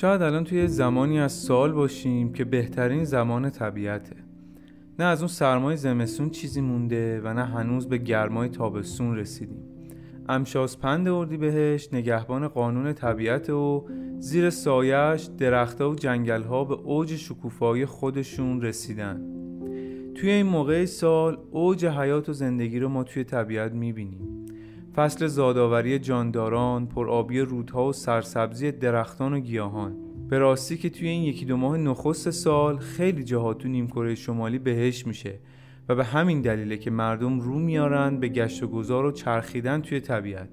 شاید الان توی زمانی از سال باشیم که بهترین زمان طبیعته. نه از اون سرمای زمستون چیزی مونده و نه هنوز به گرمای تابستون رسیدیم. امشاسپند اردی بهش نگهبان قانون طبیعت و زیر سایش درختها و جنگلها به اوج شکوفایی خودشون رسیدن. توی این موقع سال اوج حیات و زندگی رو ما توی طبیعت می‌بینیم. فصل زادآوری جانداران، پرآبی رودها و سرسبزی درختان و گیاهان. به راستی که توی این یکی دو ماه نخست سال خیلی جاها تو نیمکره شمالی بهش میشه و به همین دلیله که مردم رو میارن به گشت و گذار و چرخیدن توی طبیعت.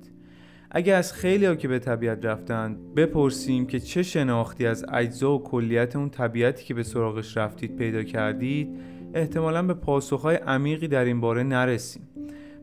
اگه از خیلی ها که به طبیعت رفتن بپرسیم که چه شناختی از اجزا و کلیت اون طبیعتی که به سراغش رفتید پیدا کردید احتمالا به پاسخهای عمیقی در این باره نرسیم.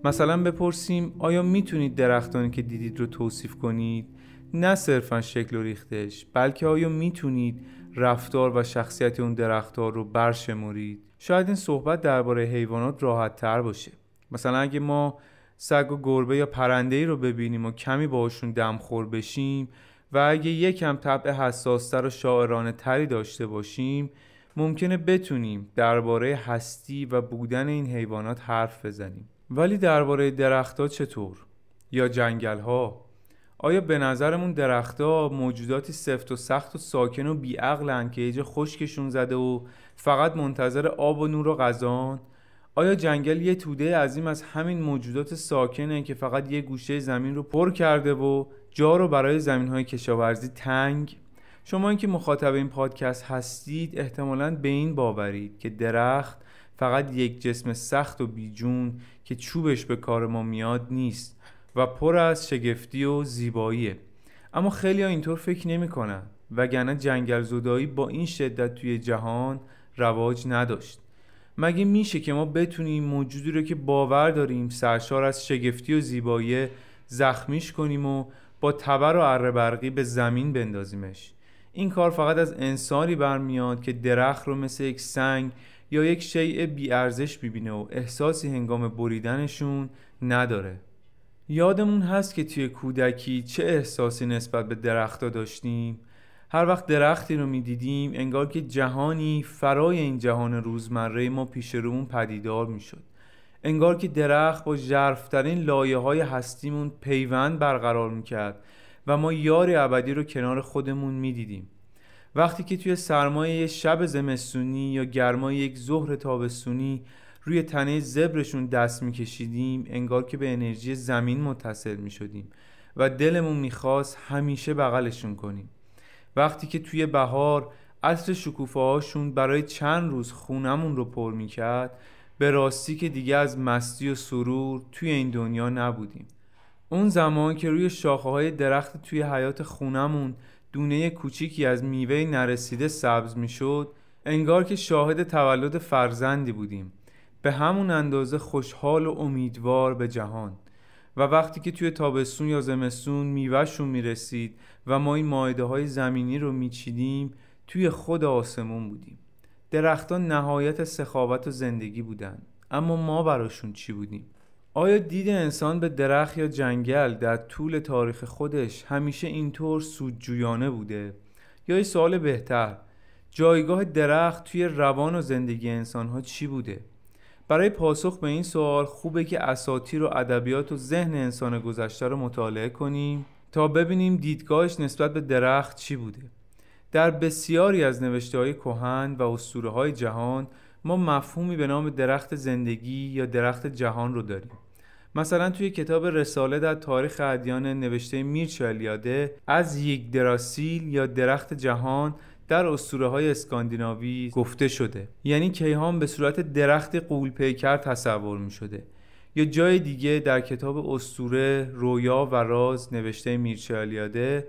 مثلا بپرسیم آیا می‌تونید درختانی که دیدید رو توصیف کنید؟ نه صرفا شکل و ریختش بلکه آیا می‌تونید رفتار و شخصیت اون درختار رو برشمرید؟ شاید این صحبت درباره حیوانات راحت تر باشه. مثلا اگه ما سگ و گربه یا پرنده ای رو ببینیم و کمی باشون دمخور بشیم و اگه یکم طبع حساستر و شاعرانه تری داشته باشیم ممکنه بتونیم درباره هستی و بودن این حیوانات حرف بزنیم. ولی درباره درختها چطور؟ یا جنگل ها؟ آیا به نظرمون درختها موجوداتی سفت و سخت و ساکن و بیعقلن که ایجا خشکشون زده و فقط منتظر آب و نور و غذان؟ آیا جنگل یه توده عظیم از همین موجودات ساکنه که فقط یه گوشه زمین رو پر کرده و جا رو برای زمین های کشاورزی تنگ؟ شما اینکه مخاطب این پادکست هستید احتمالا به این باورید که درخت فقط یک جسم سخت و بیجون که چوبش به کار ما میاد نیست و پر از شگفتی و زیباییه. اما خیلی ها اینطور فکر نمی کنن وگرنه جنگل زدایی با این شدت توی جهان رواج نداشت. مگه میشه که ما بتونیم موجودی رو که باور داریم سرشار از شگفتی و زیبایی زخمیش کنیم و با تبر و اره برقی به زمین بندازیمش؟ این کار فقط از انسانی برمیاد که درخت رو مثل یک سنگ یا یک شیء بیارزش ببینه و احساسی هنگام بریدنشون نداره. یادمون هست که توی کودکی چه احساسی نسبت به درختها داشتیم. هر وقت درختی رو می‌دیدیم انگار که جهانی فرای این جهان روزمره ما پیش رومون پدیدار می‌شد. انگار که درخت با ژرفترین لایه های هستیمون پیوند برقرار می‌کرد و ما یاری ابدی رو کنار خودمون می‌دیدیم. وقتی که توی سرمایه شب زمستونی یا گرمای یک ظهر تابستونی روی تنه زبرشون دست میکشیدیم انگار که به انرژی زمین متصل می‌شدیم و دلمون می‌خواست همیشه بغلشون کنیم. وقتی که توی بهار عطر شکوفه هاشون برای چند روز خونمون رو پر می‌کرد به راستی که دیگه از مستی و سرور توی این دنیا نبودیم. اون زمان که روی شاخه های درخت توی حیات خونمون دونه کوچیکی از میوه نرسیده سبز می‌شد انگار که شاهد تولد فرزندی بودیم. به همون اندازه خوشحال و امیدوار به جهان. و وقتی که توی تابستون یا زمستون میوهشون می‌رسید و ما این مایده های زمینی رو میچیدیم توی خود آسمون بودیم. درختان نهایت سخاوت و زندگی بودن اما ما براشون چی بودیم؟ آیا دید انسان به درخت یا جنگل در طول تاریخ خودش همیشه اینطور سودجویانه بوده؟ یا این سوال بهتر جایگاه درخت توی روان و زندگی انسانها چی بوده؟ برای پاسخ به این سوال خوبه که اساطیر و ادبیات و ذهن انسان گذشته رو مطالعه کنیم تا ببینیم دیدگاهش نسبت به درخت چی بوده در بسیاری از نوشته های کهن و اسطوره های جهان ما مفهومی به نام درخت زندگی یا درخت جهان رو داریم مثلا توی کتاب رساله در تاریخ ادیان نوشته میرچالیاده از یک دراسیل یا درخت جهان در اسطوره های اسکاندیناوی گفته شده یعنی کیهان به صورت درخت قول پیکر تصور می شده یا جای دیگه در کتاب اسطوره رویا و راز نوشته میرچالیاده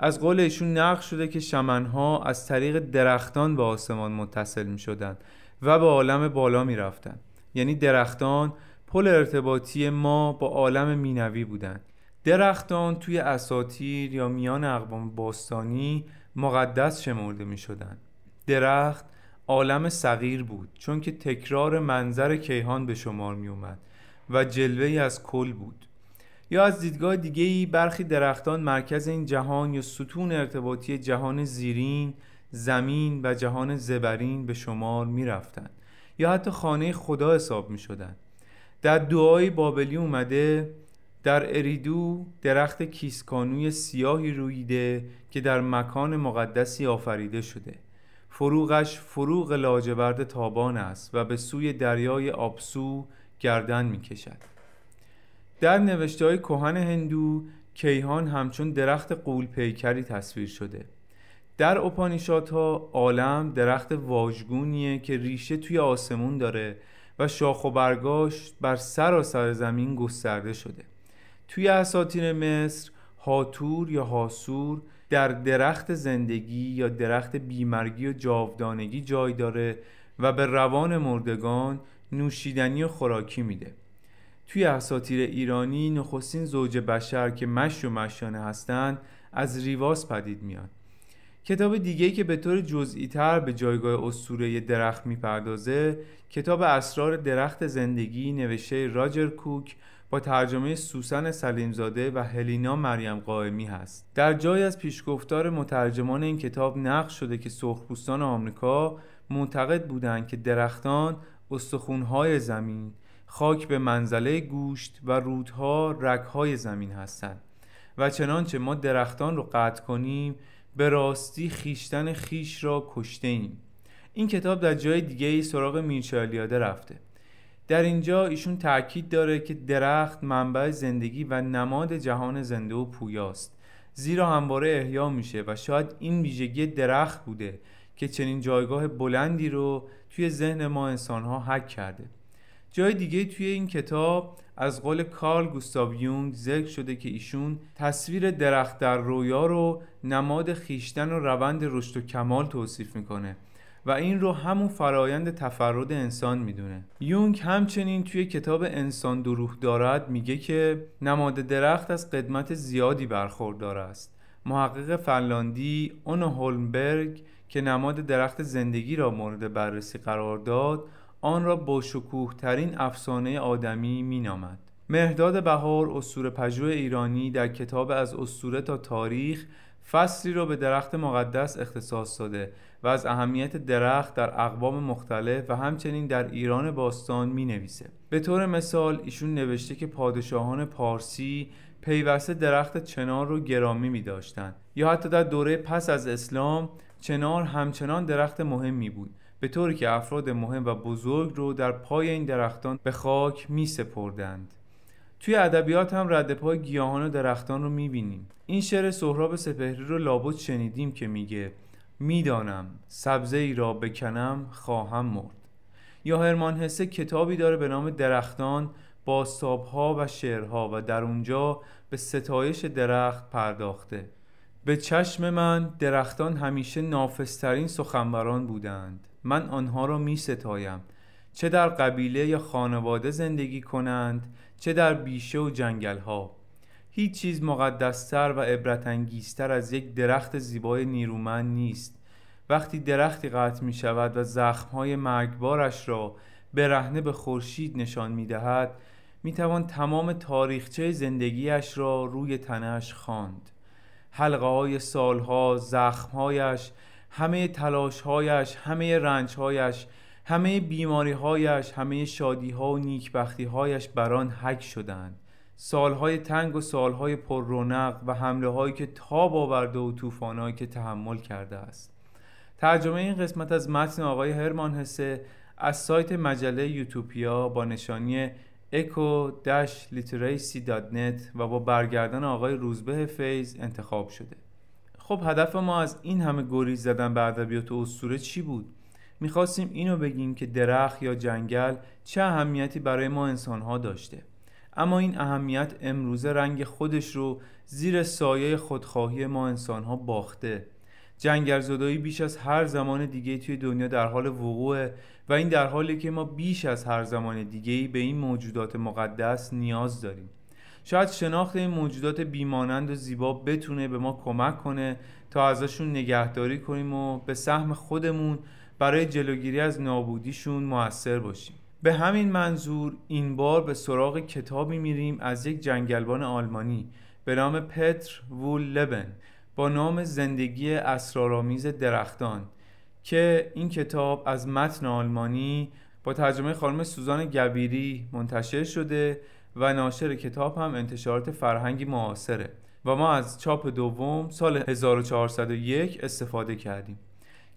از قول ایشون نقش شده که شمنها از طریق درختان به آسمان متصل می شدن و به عالم بالا می رفتن. یعنی درختان پل ارتباطی ما با عالم مینوی بودند درختان توی اساتیر یا میان اقوام باستانی مقدس شمرده می شدن. درخت عالم صغیر بود چون که تکرار منظر کیهان به شمار می اومد و جلوه از کل بود یا از دیدگاه دیگه ای برخی درختان مرکز این جهان یا ستون ارتباطی جهان زیرین، زمین و جهان زبرین به شمار می رفتن. یا حتی خانه خدا حساب می شدن. در دعای بابلی اومده در اریدو درخت کیسکانوی سیاهی رویده که در مکان مقدسی آفریده شده. فروغش فروغ لاجورد تابان است و به سوی دریای آبسو گردن می کشد در نوشته های کوهن هندو کیهان همچون درخت قول پیکری تصویر شده. در اپانیشات عالم درخت واژگونیه که ریشه توی آسمون داره و شاخ و برگاش بر سراسر زمین گسترده شده. توی اساطیر مصر هاتور یا هاسور در درخت زندگی یا درخت بیمرگی و جاودانگی جای داره و به روان مردگان نوشیدنی و خوراکی میده. توی اساطیر ایرانی نخستین زوج بشر که مش و مشانه هستند از ریواس پدید میاد کتاب دیگه که به طور جزئی تر به جایگاه اسطوره درخت می‌پردازه کتاب اسرار درخت زندگی نوشته راجر کوک با ترجمه سوسن سلیمزاده و هلینا مریم قائمی هست. در جای از پیشگفتار مترجمان این کتاب نقش شده که سرخپوستان آمریکا معتقد بودند که درختان استخونهای زمین خاک به منزله گوشت و رودها رگهای زمین هستند و چنانچه ما درختان رو قطع کنیم به راستی خیشتن خیش را کشته ایم. این کتاب در جای دیگه ای سراغ میرچالیاده رفته. در اینجا ایشون تاکید داره که درخت منبع زندگی و نماد جهان زنده و پویاست. زیرا همواره احیا میشه و شاید این ویژگی درخت بوده که چنین جایگاه بلندی رو توی ذهن ما انسانها حک کرده. جای دیگه توی این کتاب از قول کارل گوستاو یونگ ذکر شده که ایشون تصویر درخت در رویا رو نماد خیشتن و روند رشد و کمال توصیف می‌کنه و این رو همون فرایند تفرد انسان می‌دونه. یونگ همچنین توی کتاب انسان دروح دارد میگه که نماد درخت از قدمت زیادی برخوردار است. محقق فنلاندی اون هولمبرگ که نماد درخت زندگی را مورد بررسی قرار داد آن را با شکوه ترین افسانه آدمی مینامد مهداد بهار اسطوره پژوه ایرانی در کتاب از اسطوره تا تاریخ فصلی را به درخت مقدس اختصاص داده و از اهمیت درخت در اقوام مختلف و همچنین در ایران باستان می نویسه. به طور مثال ایشون نوشته که پادشاهان پارسی پیوسته درخت چنار رو گرامی می داشتن. یا حتی در دوره پس از اسلام چنار همچنان درخت مهمی بود به طوری که افراد مهم و بزرگ رو در پای این درختان به خاک می سپردند. توی ادبیات هم رد پای گیاهان و درختان رو می‌بینیم. این شعر سهراب سپهری رو لابد شنیدیم که میگه می‌دانم سبزه ای را بکنم خواهم مرد. یا هرمان حسه کتابی داره به نام درختان باستابها و شعرها و در اونجا به ستایش درخت پرداخته. به چشم من درختان همیشه نافسترین سخنوران بودند. من آنها را می ستایم چه در قبیله یا خانواده زندگی کنند چه در بیشه و جنگل ها هیچ چیز مقدستر و عبرتانگیزتر از یک درخت زیبای نیرومند نیست. وقتی درختی قطع می شود و زخمهای مرگبارش را برهنه به خورشید نشان می دهد می توان تمام تاریخچه زندگیش را روی تنش خواند. حلقه های سالها زخمهایش همه تلاشهایش همه رنجهایش همه بیماریهایش همه شادیها و نیکبختیهایش بران حک شدند. سالهای تنگ و سالهای پر رونق و حمله هایی که تاب آورده و طوفانهایی که تحمل کرده است. ترجمه این قسمت از متن آقای هرمان حسه از سایت مجله یوتوپیا با نشانی eco-literacy.net و با برگردان آقای روزبه فیض انتخاب شده. خب هدف ما از این همه گریز زدن به ادبیات اسطوره چی بود؟ می‌خواستیم اینو بگیم که درخت یا جنگل چه اهمیتی برای ما انسانها داشته. اما این اهمیت امروزه رنگ خودش رو زیر سایه خودخواهی ما انسانها باخته. جنگل زدایی بیش از هر زمان دیگه توی دنیا در حال وقوعه و این در حالی که ما بیش از هر زمان دیگه به این موجودات مقدس نیاز داریم. شاید شناخت این موجودات بیمانند و زیبا بتونه به ما کمک کنه تا ازشون نگهداری کنیم و به سهم خودمون برای جلوگیری از نابودیشون موثر باشیم. به همین منظور این بار به سراغ کتابی میریم از یک جنگلبان آلمانی به نام پتر وول لبن با نام زندگی اسرارآمیز درختان که این کتاب از متن آلمانی با ترجمه خانم سوزان گبیری منتشر شده و ناشر کتاب هم انتشارات فرهنگی معاصره و ما از چاپ دوم سال 1401 استفاده کردیم.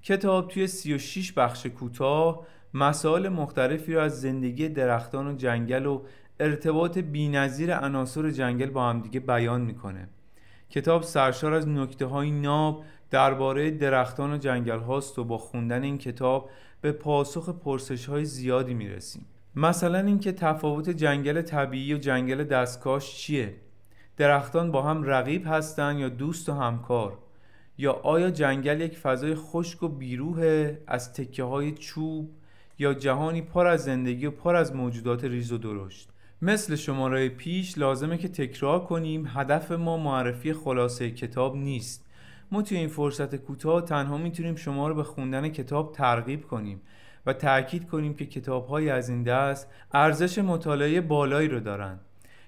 کتاب توی 36 بخش کوتاه مسائل مختلفی را از زندگی درختان و جنگل و ارتباط بینظیر عناصر جنگل با همدیگه بیان می‌کنه. کتاب سرشار از نکته های ناب درباره درختان و جنگل هاست و با خوندن این کتاب به پاسخ پرسش های زیادی می‌رسیم. مثلا اینکه تفاوت جنگل طبیعی و جنگل دستکاش چیه؟ درختان با هم رقیب هستند یا دوست و همکار؟ یا آیا جنگل یک فضای خشک و بیروه از تکه های چوب یا جهانی پر از زندگی و پر از موجودات ریز و درشت؟ مثل شماره پیش لازمه که تکرار کنیم هدف ما معرفی خلاصه کتاب نیست. ما توی این فرصت کوتاه تنها می‌تونیم شما رو به خوندن کتاب ترغیب کنیم. و تاکید کنیم که کتاب از این دست ارزش مطالعه بالایی رو دارن.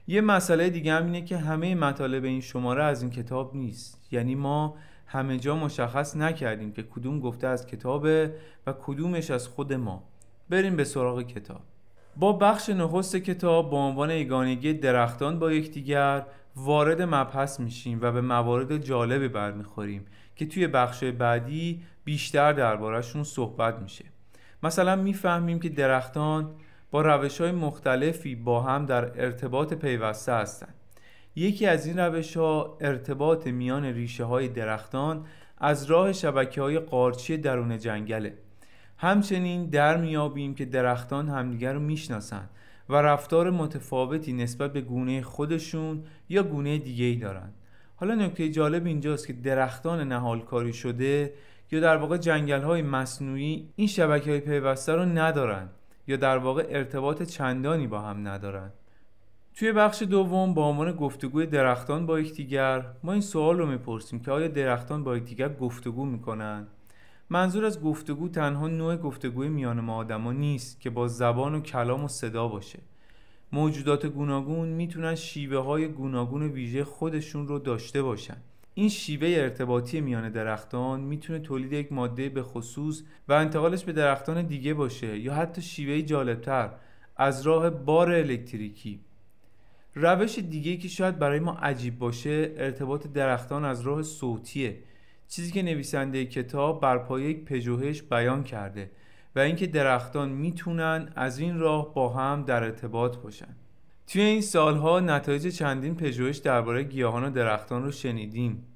یه مسئله دیگه هم اینه که همه مطالب این شماره از این کتاب نیست. یعنی ما همه جا مشخص نکردیم که کدوم گفته از کتابه و کدومش از خود ما. بریم به سراغ کتاب. با بخش نخست کتاب با عنوان یگانگی درختان با یکدیگر وارد مبحث میشیم و به موارد جالبی برمیخوریم که توی بخش بعدی بیشتر دربارهشون صحبت میشه. مثلا می‌فهمیم که درختان با روش های مختلفی با هم در ارتباط پیوسته هستند. یکی از این روش ها ارتباط میان ریشه های درختان از راه شبکه های قارچی درون جنگله. همچنین در میابیم که درختان همدیگر رو می‌شناسند و رفتار متفاوتی نسبت به گونه خودشون یا گونه دیگه ای دارن حالا نکته جالب اینجاست که درختان نهالکاری شده یا در واقع جنگل های مصنوعی این شبکه های پیوسته رو ندارن یا در واقع ارتباط چندانی با هم ندارن؟ توی بخش دوم با عنوان گفتگوی درختان با یکدیگر ما این سوال رو می‌پرسیم که آیا درختان با یکدیگر گفتگو می‌کنن؟ منظور از گفتگو تنها نوع گفتگوی میان ما آدما نیست که با زبان و کلام و صدا باشه. موجودات گوناگون می‌تونن شیوه های گوناگون ویژه خودشون رو داشته باشن. این شیوه ارتباطی میان درختان می‌تونه تولید یک ماده به خصوص و انتقالش به درختان دیگه باشه یا حتی شیوه جالبتر از راه بار الکتریکی. روش دیگه که شاید برای ما عجیب باشه ارتباط درختان از راه صوتیه. چیزی که نویسنده کتاب بر پایه یک پژوهش بیان کرده و اینکه درختان می‌تونن از این راه با هم در ارتباط باشن. توی این سالها نتایج چندین پژوهش درباره گیاهان و درختان رو شنیدیم.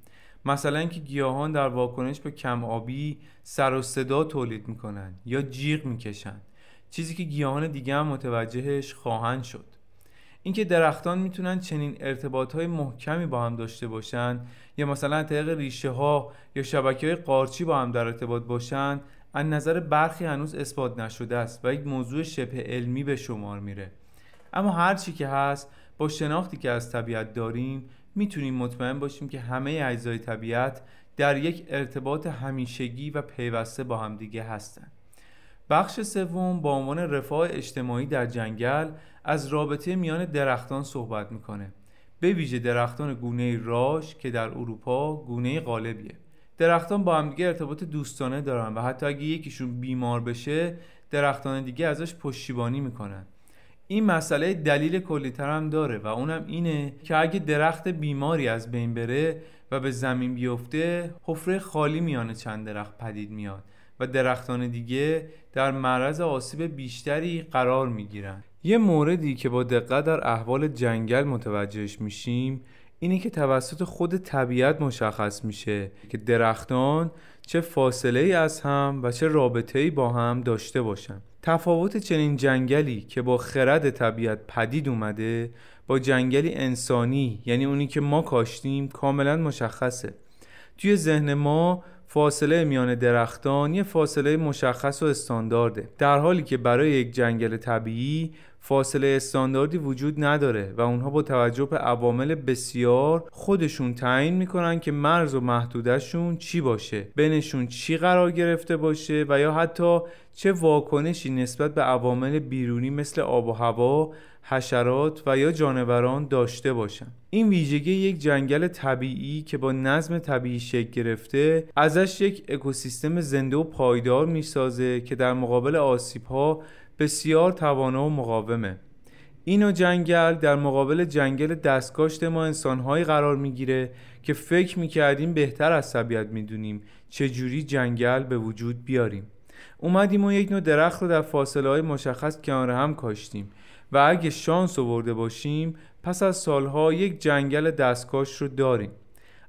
مثلا اینکه گیاهان در واکنش به کم آبی سر و صدا تولید می‌کنن یا جیغ می‌کشن. چیزی که گیاهان دیگه هم متوجهش خواهند شد. اینکه درختان می‌تونن چنین ارتباط های محکمی با هم داشته باشن یا مثلا طریق ریشه ها یا شبکه های قارچی با هم در ارتباط باشن از نظر برخی هنوز اثبات نشده است و یک موضوع شبه علمی به شمار میره. اما هر چی که هست با شناختی که از طبیعت داریم می‌تونیم مطمئن باشیم که همه اجزای طبیعت در یک ارتباط همیشگی و پیوسته با همدیگه هستند بخش سوم با عنوان رفاه اجتماعی در جنگل از رابطه میان درختان صحبت می‌کنه. به ویژه درختان گونه راش که در اروپا گونه غالبیه. درختان با همدیگه ارتباط دوستانه دارن و حتی اگه یکیشون بیمار بشه درختان دیگه ازش پشتیبانی می‌کنن. این مسئله دلیل کلیتر هم داره و اونم اینه که اگه درخت بیماری از بین بره و به زمین بیفته حفره خالی میانه چند درخت پدید میاد و درختان دیگه در معرض آسیب بیشتری قرار می‌گیرن. یه موردی که با دقت در احوال جنگل متوجهش میشیم اینه که توسط خود طبیعت مشخص میشه که درختان چه فاصله ای از هم و چه رابطه ای با هم داشته باشن. تفاوت چنین جنگلی که با خرد طبیعت پدید اومده با جنگلی انسانی یعنی اونی که ما کاشتیم کاملا مشخصه. توی ذهن ما فاصله میان درختان یه فاصله مشخص و استاندارده. در حالی که برای یک جنگل طبیعی فاصله استانداردی وجود نداره و اونها با توجه به عوامل بسیار خودشون تعیین می‌کنن که مرز و محدودشون چی باشه بینشون چی قرار گرفته باشه و یا حتی چه واکنشی نسبت به عوامل بیرونی مثل آب و هوا، حشرات و یا جانوران داشته باشن. این ویژگی یک جنگل طبیعی که با نظم طبیعی شکل گرفته ازش یک اکوسیستم زنده و پایدار می‌سازه که در مقابل آسیب ها بسیار توانا و مقاومه. این جنگل در مقابل جنگل دستکاشت ما انسانهایی قرار می‌گیره که فکر می‌کردیم بهتر از طبیعت می‌دونیم چجوری جنگل به وجود بیاریم. اومدیم و یک نوع درخت رو در فاصله های مشخص کنار هم کاشتیم و اگه شانس آورده باشیم پس از سالها یک جنگل دستکاش رو داریم.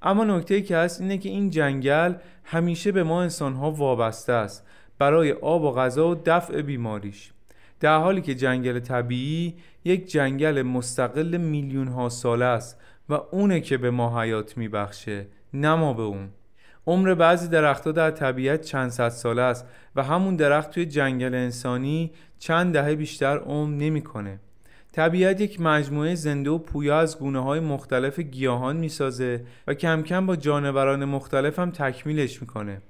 اما نکته که هست اینه که این جنگل همیشه به ما انسانها وابسته است برای آب و غذا و دفع بیماریش. در حالی که جنگل طبیعی یک جنگل مستقل میلیون ها ساله است و اونه که به ما حیات میبخشه نه ما به اون عمر بعضی درختها در طبیعت چند صد ساله است و همون درخت توی جنگل انسانی چند دهه بیشتر عمر نمی‌کنه. طبیعت یک مجموعه زنده و پویا از گونه های مختلف گیاهان می‌سازه و کم کم با جانوران مختلف هم تکمیلش می‌کنه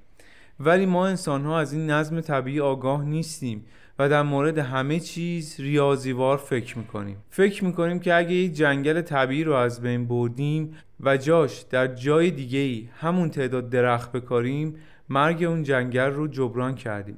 ولی ما انسان ها از این نظم طبیعی آگاه نیستیم و در مورد همه چیز ریاضیوار فکر می‌کنیم. فکر می‌کنیم که اگه یک جنگل طبیعی رو از بین بردیم و جاش در جای دیگه ای همون تعداد درخت بکاریم مرگ اون جنگل رو جبران کردیم.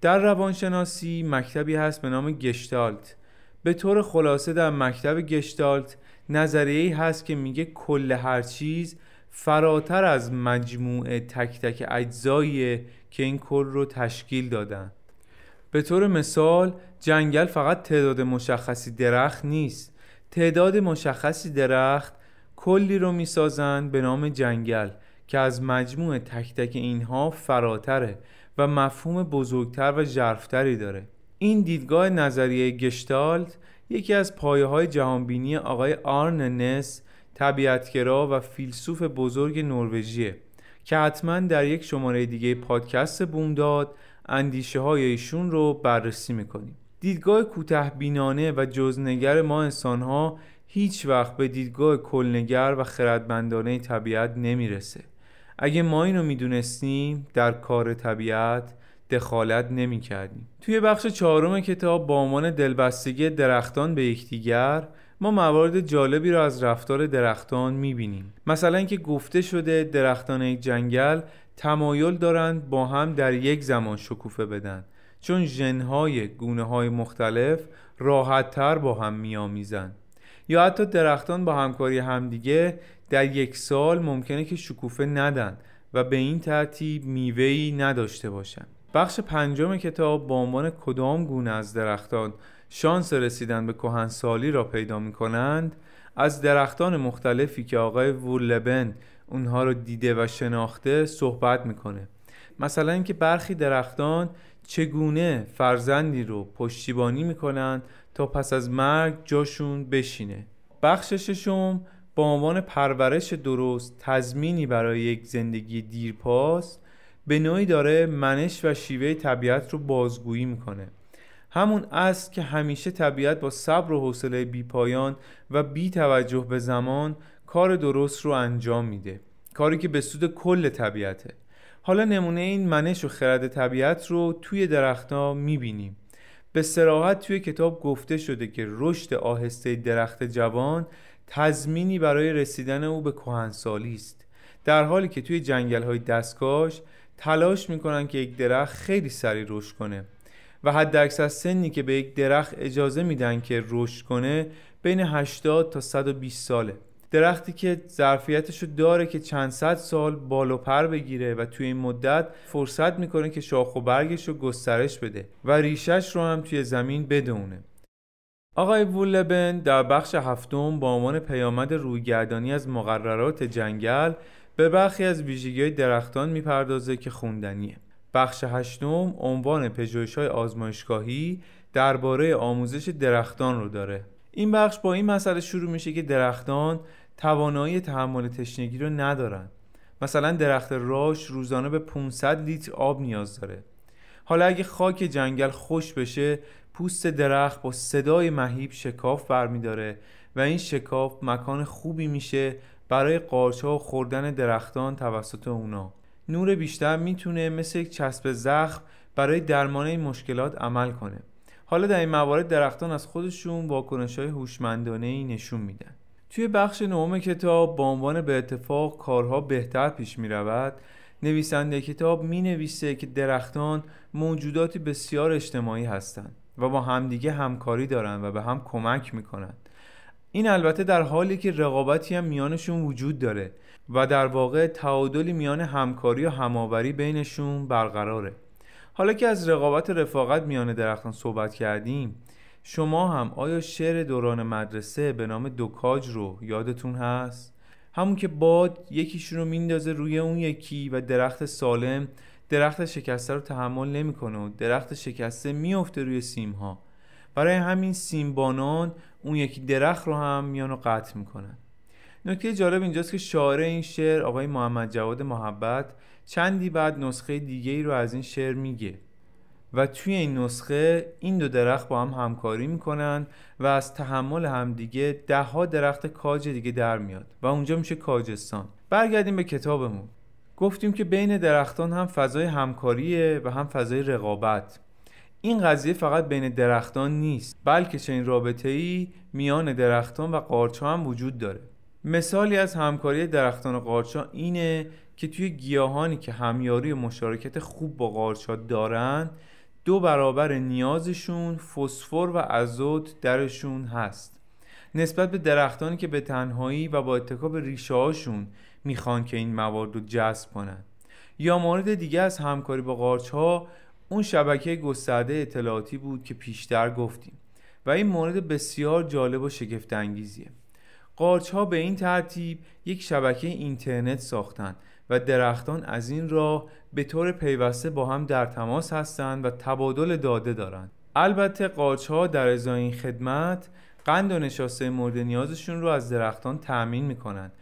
در روانشناسی مکتبی هست به نام گشتالت. به طور خلاصه در مکتب گشتالت نظریه هست که میگه کل هر چیز فراتر از مجموعه تک تک اجزاییه که این کل رو تشکیل دادن. به طور مثال جنگل فقط تعداد مشخصی درخت نیست. تعداد مشخصی درخت کلی رو می‌سازند به نام جنگل که از مجموع تک تک اینها فراتره و مفهوم بزرگتر و ژرفتری داره. این دیدگاه نظریه گشتالت یکی از پایه های جهانبینی آقای آرن نس طبیعتگرا و فیلسوف بزرگ نروژیه که حتما در یک شماره دیگه پادکست بومداد اندیشه های ایشون رو بررسی می‌کنیم. دیدگاه کوته بینانه و جزنگر ما انسان ها هیچ وقت به دیدگاه کلنگر و خردمندانه طبیعت نمی‌رسه. اگه ما اینو می‌دونستیم در کار طبیعت دخالت نمی کردیم. توی بخش چهارم کتاب با عنوان دلبستگی درختان به یکدیگر ما موارد جالبی را از رفتار درختان می‌بینیم. مثلا اینکه گفته شده درختان یک جنگل تمایل دارند با هم در یک زمان شکوفه بدن. چون ژنهای گونه های مختلف راحتتر با هم میآمیزند. یا حتی درختان با همکاری همدیگه در یک سال ممکنه که شکوفه ندن و به این ترتیب میوهی نداشته باشند. بخش پنجم کتاب با عنوان کدام گونه از درختان شانس رسیدن به کهنسالی را پیدا می کنند از درختان مختلفی که آقای وورلبن اونها رو دیده و شناخته صحبت می‌کنه. مثلا اینکه برخی درختان چگونه فرزندی رو پشتیبانی می‌کنن تا پس از مرگ جاشون بشینه. بخش ششم با عنوان پرورش درست تضمینی برای یک زندگی دیرپاس به نوعی داره منش و شیوه طبیعت رو بازگویی می‌کنه. همون است که همیشه طبیعت با صبر و حوصله بیپایان و بی توجه به زمان کار درست رو انجام میده کاری که به سود کل طبیعته. حالا نمونه این منش و خرد طبیعت رو توی درختها می‌بینیم. به سراحت توی کتاب گفته شده که رشد آهسته درخت جوان تضمینی برای رسیدن او به کهنسالی است. در حالی که توی جنگل های دستکاش تلاش می‌کنن که یک درخت خیلی سریع رشد کنه و حد اکثر سنی که به یک درخت اجازه میدن که رشد کنه بین 80 تا 120 ساله. درختی که ظرفیتش رو داره که چند صد سال بال و پر بگیره و توی این مدت فرصت می‌کنه که شاخ و برگش رو گسترش بده و ریشش رو هم توی زمین بدونه آقای وولبن در بخش هفتم با عنوان پیامد رویگردانی از مقررات جنگل به برخی از ویژگی درختان می‌پردازه که خوندنیه. بخش هشتم عنوان پژوهش های آزمایشگاهی درباره آموزش درختان رو داره. این بخش با این مسئله شروع میشه که درختان توانایی تحمل تشنگی رو ندارن. مثلا درخت راش روزانه به 500 لیتر آب نیاز داره. حالا اگه خاک جنگل خوش بشه پوست درخت با صدای مهیب شکاف برمیداره و این شکاف مکان خوبی میشه برای قارچها و خوردن درختان توسط اونا. نور بیشتر می‌تونه مثل یک چسب زخم برای درمان این مشکلات عمل کنه. حالا در این موارد درختان از خودشون واکنش های هوشمندانه ای نشون میدن. توی بخش نهم کتاب با عنوان به اتفاق کارها بهتر پیش می رود نویسنده کتاب می نویسه که درختان موجوداتی بسیار اجتماعی هستند و با همدیگه همکاری دارن و به هم کمک می‌کنن این البته در حالی که رقابتی هم میانشون وجود داره و در واقع تعادلی میان همکاری و هماوری بینشون برقراره. حالا که از رقابت رفاقت میان درختان صحبت کردیم شما هم آیا شعر دوران مدرسه به نام دوکاج رو یادتون هست؟ همون که باد یکیشون رو میندازه روی اون یکی و درخت سالم درخت شکسته رو تحمل نمی‌کنه و درخت شکسته میفته روی سیم ها برای همین سیمبانان اون یکی درخت رو هم میان و قطع می‌کنن. نکته جالب اینجاست که شاعر این شعر آقای محمد جواد محبت چندی بعد نسخه دیگه ای رو از این شعر میگه. و توی این نسخه این دو درخت با هم همکاری می‌کنن و از تحمل همدیگه ده ها درخت کاج دیگه در میاد و اونجا میشه کاجستان. برگردیم به کتابمون. گفتیم که بین درختان هم فضای همکاریه و هم فضای رقابت. این قضیه فقط بین درختان نیست بلکه چنین رابطه ای میان درختان و قارچها هم وجود داره. مثالی از همکاری درختان و قارچها اینه که توی گیاهانی که همیاری و مشارکت خوب با قارچها دارن دو برابر نیازشون فسفر و ازوت درشون هست. نسبت به درختانی که به تنهایی و با اتکاب ریشه هاشون می‌خوان که این موارد رو جذب کنن. یا مورد دیگه از همکاری با قارچ ها اون شبکه گسترده اطلاعاتی بود که پیشتر گفتیم و این مورد بسیار جالب و شگفت انگیزیه قارچ ها به این ترتیب یک شبکه اینترنت ساختن و درختان از این راه به طور پیوسته با هم در تماس هستند و تبادل داده دارند. البته قارچ ها در ازای این خدمت قند و نشاسته مورد نیازشون رو از درختان تأمین می‌کنند.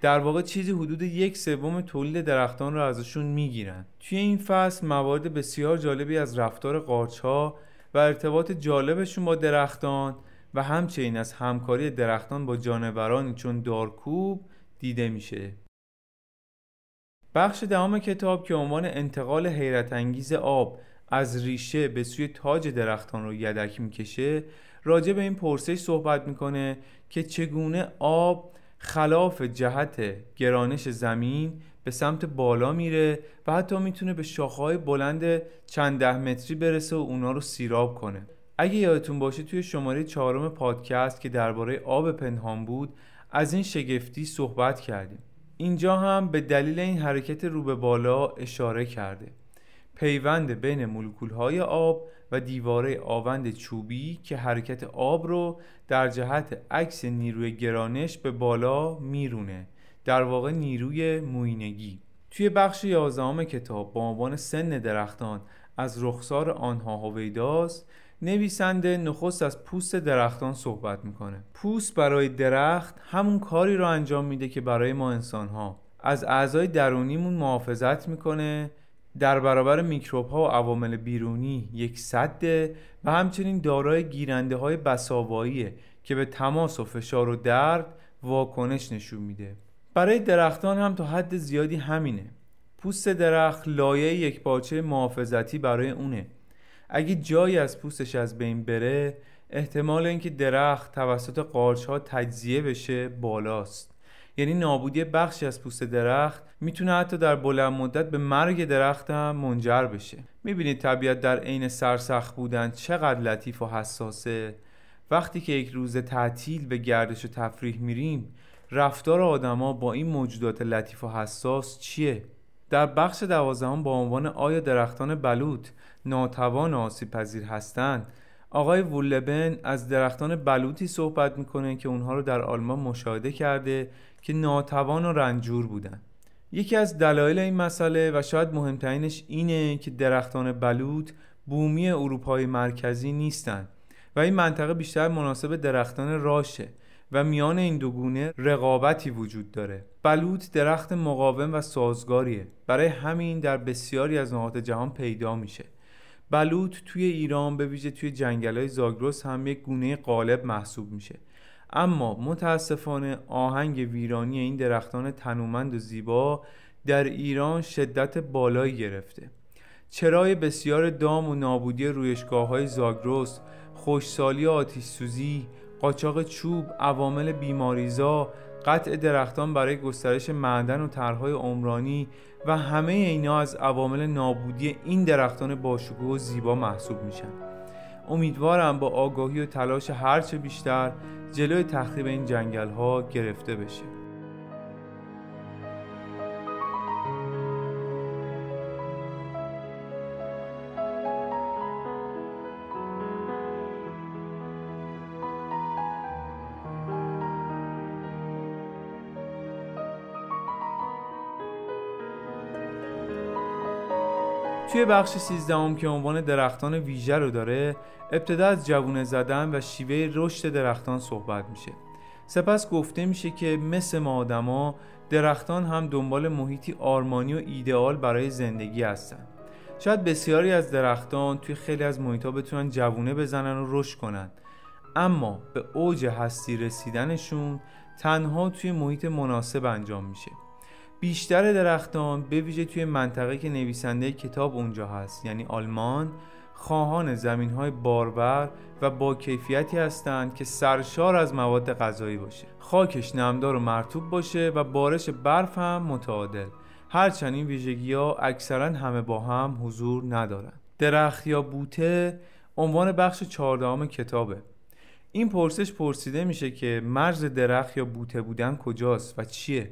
در واقع چیزی حدود یک سوم تولید درختان را ازشون می‌گیرن. توی این فصل موارد بسیار جالبی از رفتار قارچ ها و ارتباط جالبشون با درختان و همچنین از همکاری درختان با جانورانی چون دارکوب دیده میشه. بخش دهم کتاب که عنوان انتقال حیرت انگیز آب از ریشه به سوی تاج درختان رو یدک می‌کشه راجع به این پرسش صحبت می‌کنه که چگونه آب خلاف جهت گرانش زمین به سمت بالا میره و حتی می‌تونه به شاخهای بلند چند ده متری برسه و اونا رو سیراب کنه. اگه یادتون باشه توی شماره چهارم پادکست که درباره آب پنهان بود از این شگفتی صحبت کردیم. اینجا هم به دلیل این حرکت رو به بالا اشاره کرده. پیوند بین مولکولهای آب و دیواره آوند چوبی که حرکت آب رو در جهت عکس نیروی گرانش به بالا میرونه. در واقع نیروی موینگی. توی بخش یازدهم کتاب با عنوان سن درختان از رخسار آنها هویداست نویسنده نخست از پوست درختان صحبت می‌کنه. پوست برای درخت همون کاری رو انجام میده که برای ما انسان ها از اعضای درونیمون محافظت می‌کنه. در برابر میکروب ها و عوامل بیرونی یک صده و همچنین دارای گیرنده های بساواییه که به تماس و فشار و درد واکنش نشون میده. برای درختان هم تا حد زیادی همینه. پوست درخت لایه یک پاچه محافظتی برای اونه. اگه جایی از پوستش از بین بره احتمال اینکه درخت توسط قارچ ها تجزیه بشه بالاست. یعنی نابودی بخشی از پوست درخت می‌تونه حتی در بلند مدت به مرگ درخت هم منجر بشه. می‌بینید طبیعت در عین سرسخت بودن چقدر لطیف و حساسه. وقتی که یک روز تعطیل به گردش و تفریح میریم رفتار آدما با این موجودات لطیف و حساس چیه؟ در بخش دوازدهم با عنوان آیا درختان بلوط ناتوان آسیب پذیر هستند. آقای وولبن از درختان بلوطی صحبت می‌کنه که اونها رو در آلمان مشاهده کرده که ناتوان و رنجور بودن. یکی از دلایل این مسئله و شاید مهمترینش اینه که درختان بلوط بومی اروپای مرکزی نیستند و این منطقه بیشتر مناسب درختان راشه و میان این دو گونه رقابتی وجود داره. بلوط درخت مقاوم و سازگاریه. برای همین در بسیاری از نقاط جهان پیدا میشه. بلوط توی ایران به ویژه توی جنگل های زاگرس هم یک گونه قالب محسوب میشه. اما متاسفانه آهنگ ویرانی این درختان تنومند و زیبا در ایران شدت بالایی گرفته. چرای بسیار دام و نابودی رویشگاه های زاگرس خوشسالی آتیش سوزی قاچاق چوب عوامل بیماریزا قطع درختان برای گسترش معدن و طرحهای عمرانی و همه اینا از عوامل نابودی این درختان باشکوه و زیبا محسوب میشن. امیدوارم با آگاهی و تلاش هرچه بیشتر جلوی تخریب این جنگل ها گرفته بشه. توی بخش سیزدهم که عنوان درختان ویژه رو داره ابتدا از جوونه زدن و شیوه رشد درختان صحبت میشه. سپس گفته میشه که مثل ما آدما درختان هم دنبال محیطی آرمانی و ایدئال برای زندگی هستن. شاید بسیاری از درختان توی خیلی از محیطها بتونن جوونه بزنن و رشد کنن. اما به اوج هستی رسیدنشون تنها توی محیط مناسب انجام میشه. بیشتر درختان به ویژه توی منطقه که نویسنده کتاب اونجا هست یعنی آلمان خواهان زمین های بارور و با کیفیتی هستند که سرشار از مواد غذایی باشه. خاکش نمدار و مرتوب باشه و بارش برف هم متعادل. هرچند این ویژگی ها اکثرا همه با هم حضور ندارن. درخت یا بوته عنوان بخش چهاردهم کتابه. این پرسش پرسیده میشه که مرز درخت یا بوته بودن کجاست و چیه؟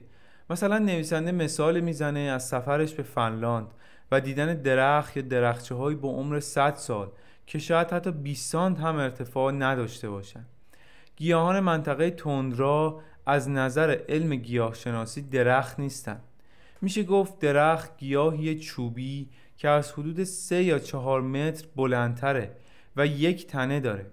مثلا نویسنده مثال می‌زنه از سفرش به فنلاند و دیدن درخت یا درخچه هایی با عمر 100 سال که شاید حتی 20 سانت هم ارتفاع نداشته باشند. گیاهان منطقه تندرا از نظر علم گیاهشناسی درخت نیستند. میشه گفت درخت گیاهی چوبی که از حدود 3 یا 4 متر بلندتره و یک تنه داره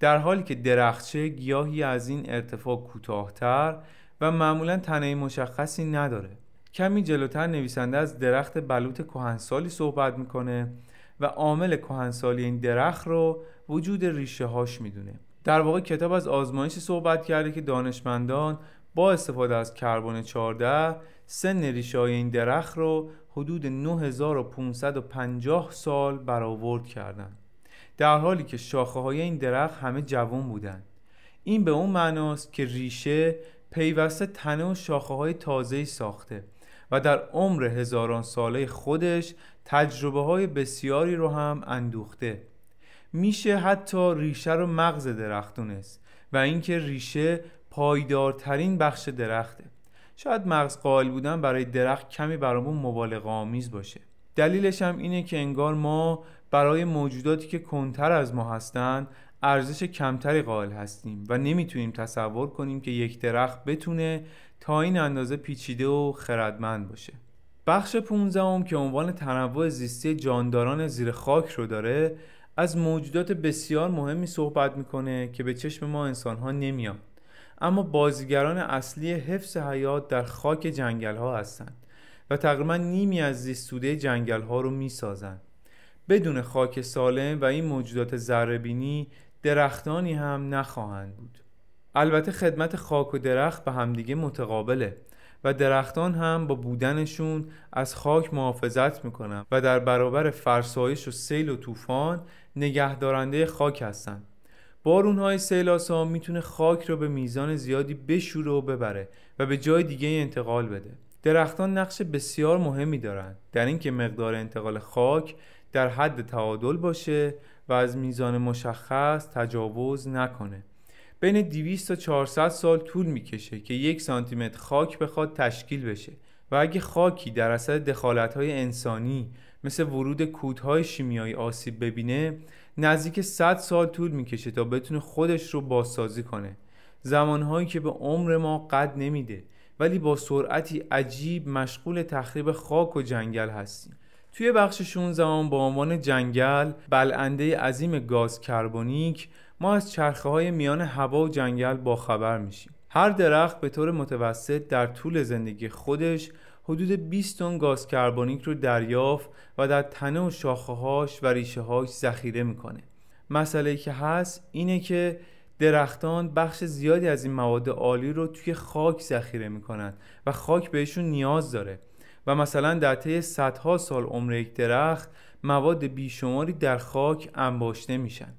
در حالی که درخچه گیاهی از این ارتفاع کوتاهتر و معمولا تنه مشخصی نداره. کمی جلوتر نویسنده از درخت بلوط کهنسالی صحبت می‌کنه و عامل کهنسالی این درخت رو وجود ریشه هاش می‌دونه. در واقع کتاب از آزمایشی صحبت کرده که دانشمندان با استفاده از کربن 14 سن ریشه های این درخت رو حدود 9550 سال برآورد کردند در حالی که شاخه های این درخت همه جوان بودند این به اون معناست که ریشه پیوسته تنه و شاخه های تازه ساخته و در عمر هزاران ساله خودش تجربه های بسیاری رو هم اندوخته. میشه حتی ریشه رو مغز درخت دونست و اینکه ریشه پایدارترین بخش درخته. شاید مغز قائل بودن برای درخت کمی برامون مبالغه آمیز باشه. دلیلش هم اینه که انگار ما برای موجوداتی که کنتر از ما هستند ارزش کمتری قائل هستیم و نمی‌تونیم تصور کنیم که یک درخت بتونه تا این اندازه پیچیده و خردمند باشه. بخش 15 که عنوان تنوع زیستی جانداران زیر خاک رو داره از موجودات بسیار مهمی صحبت می‌کنه که به چشم ما انسانها نمیاد. اما بازیگران اصلی حفظ حیات در خاک جنگل ها هستند و تقریبا نیمی از زیستوده جنگل ها رو می‌سازند. بدون خاک سالم و این موجودات ذرهبینی درختانی هم نخواهند بود البته خدمت خاک و درخت به همدیگه متقابله و درختان هم با بودنشون از خاک محافظت می‌کنن و در برابر فرسایش و سیل و طوفان نگهدارنده خاک هستند. بارونهای سیلاسا می‌تونه خاک رو به میزان زیادی بشوره و ببره و به جای دیگه انتقال بده. درختان نقش بسیار مهمی دارند در اینکه مقدار انتقال خاک در حد تعادل باشه و از میزان مشخص تجاوز نکنه. بین 200 تا 400 سال طول می‌کشه که یک سانتیمتر خاک بخواد تشکیل بشه و اگه خاکی در اثر دخالت‌های انسانی مثل ورود کودهای شیمیایی آسیب ببینه نزدیک 100 سال طول می‌کشه تا بتونه خودش رو بازسازی کنه. زمانهایی که به عمر ما قد نمیده ولی با سرعتی عجیب مشغول تخریب خاک و جنگل هستیم. توی بخش 16 با عنوان جنگل بلنده عظیم گاز کربونیک ما از چرخه های میان هوا و جنگل با خبر میشیم. هر درخت به طور متوسط در طول زندگی خودش حدود 20 تن گاز کربونیک رو دریافت و در تنه و شاخه هاش و ریشه هاش ذخیره می‌کنه. مسئله که هست اینه که درختان بخش زیادی از این مواد عالی رو توی خاک ذخیره می‌کنن و خاک بهشون نیاز داره. و مثلا در طی صدها سال عمر یک درخت مواد بیشماری در خاک انباشته میشن.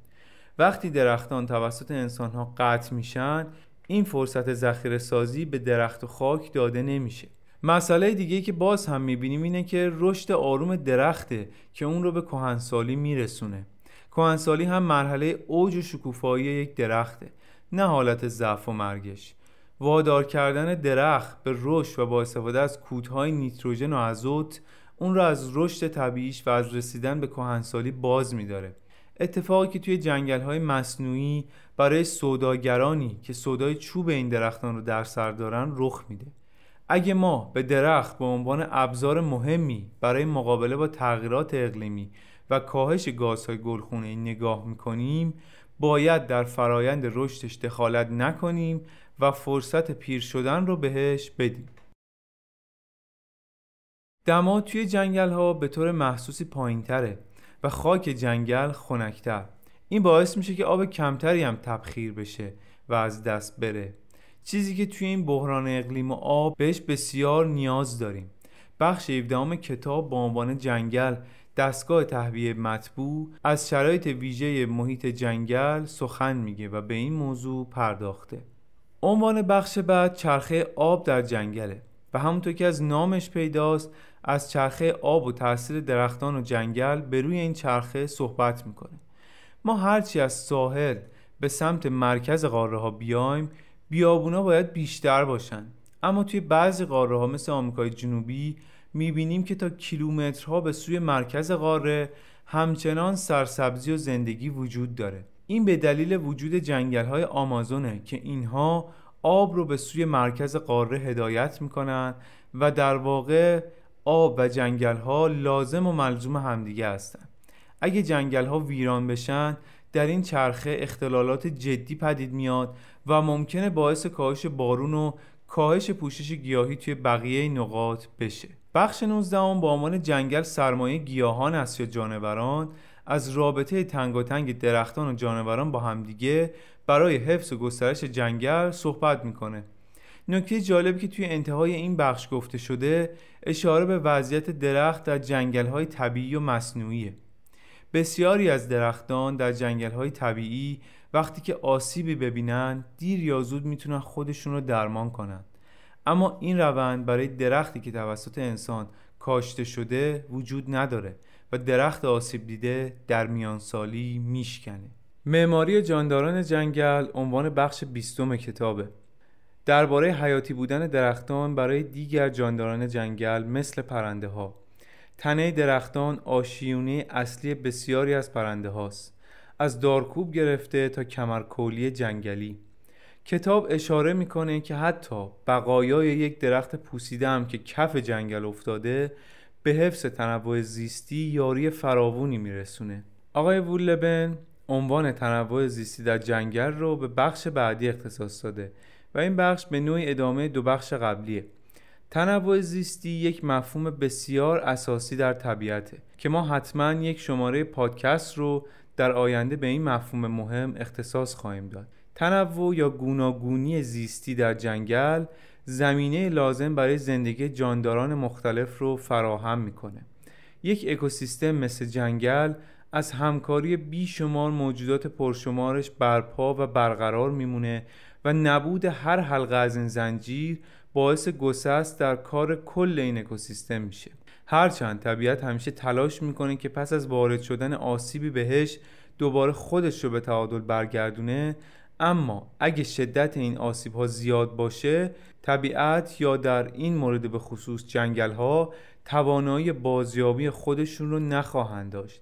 وقتی درختان توسط انسانها قطع میشن این فرصت ذخیره سازی به درخت و خاک داده نمیشه. مسئله دیگه که باز هم می‌بینیم اینه که رشد آروم درخته که اون رو به کهنسالی میرسونه. کهنسالی هم مرحله اوج و شکوفایی یک درخته نه حالت ضعف و مرگش. وادار کردن درخت به رشد و با استفاده از کودهای نیتروژن و ازوت اون رو از رشد طبیعیش و از رسیدن به کهنسالی باز میداره. اتفاقی که توی جنگل های مصنوعی برای سوداگرانی که سودای چوب این درختان رو در سر دارن رخ میده. اگه ما به درخت به عنوان ابزار مهمی برای مقابله با تغییرات اقلیمی و کاهش گازهای گلخونه نگاه می‌کنیم باید در فرایند رشدش دخالت نکنیم و فرصت پیر شدن رو بهش بدیم. دما توی جنگل ها به طور محسوسی پایین تره و خاک جنگل خنکتر. این باعث میشه که آب کمتری هم تبخیر بشه و از دست بره. چیزی که توی این بحران اقلیم و آب بهش بسیار نیاز داریم. بخش 17 کتاب با عنوان جنگل دستگاه تهویه مطبوع از شرایط ویژه محیط جنگل سخن میگه و به این موضوع پرداخته. عنوان بخش بعد چرخه آب در جنگله و همونطور که از نامش پیداست از چرخه آب و تاثیر درختان و جنگل به روی این چرخه صحبت می‌کنه. ما هرچی از ساحل به سمت مرکز قاره ها بیایم بیابونا باید بیشتر باشن. اما توی بعضی قاره ها مثل آمریکای جنوبی می‌بینیم که تا کیلومترها به سوی مرکز قاره همچنان سرسبزی و زندگی وجود داره. این به دلیل وجود جنگل های آمازونه که اینها آب رو به سوی مرکز قاره هدایت می‌کنن و در واقع آب و جنگل ها لازم و ملزوم همدیگه هستن. اگه جنگل ها ویران بشن در این چرخه اختلالات جدی پدید میاد و ممکنه باعث کاهش بارون و کاهش پوشش گیاهی توی بقیه نقاط بشه. بخش 19 با عنوان جنگل سرمایه گیاهان است یا جانوران از رابطه تنگاتنگ درختان و جانوران با همدیگه برای حفظ و گسترش جنگل صحبت می‌کنه. نکته جالبی که توی انتهای این بخش گفته شده اشاره به وضعیت درخت در جنگل های طبیعی و مصنوعیه. بسیاری از درختان در جنگل های طبیعی وقتی که آسیبی ببینن دیر یا زود می‌تونن خودشون رو درمان کنن. اما این روند برای درختی که توسط انسان کاشته شده وجود نداره. و درخت آسیب دیده در میان سالی میشکنه. معماری جانداران جنگل عنوان بخش بیستم کتابه. درباره حیاتی بودن درختان برای دیگر جانداران جنگل مثل پرنده ها تنه درختان آشیونه اصلی بسیاری از پرنده هاست. از دارکوب گرفته تا کمرکولی جنگلی. کتاب اشاره می‌کنه که حتی بقایای یک درخت پوسیده هم که کف جنگل افتاده به حفظ تنوع زیستی یاری فراوونی میرسونه. آقای وولبن عنوان تنوع زیستی در جنگل رو به بخش بعدی اختصاص داده و این بخش به نوعی ادامه دو بخش قبلیه. تنوع زیستی یک مفهوم بسیار اساسی در طبیعته که ما حتما یک شماره پادکست رو در آینده به این مفهوم مهم اختصاص خواهیم داد. تنوع یا گوناگونی زیستی در جنگل زمینه لازم برای زندگی جانداران مختلف رو فراهم می‌کنه. یک اکوسیستم مثل جنگل از همکاری بیشمار موجودات پرشمارش برپا و برقرار میمونه و نبود هر حلقه از این زنجیر باعث گسست در کار کل این اکوسیستم میشه. هرچند طبیعت همیشه تلاش می‌کنه که پس از وارد شدن آسیبی بهش دوباره خودش رو به تعادل برگردونه اما اگه شدت این آسیب ها زیاد باشه طبیعت یا در این مورد به خصوص جنگل ها توانایی بازیابی خودشون رو نخواهند داشت.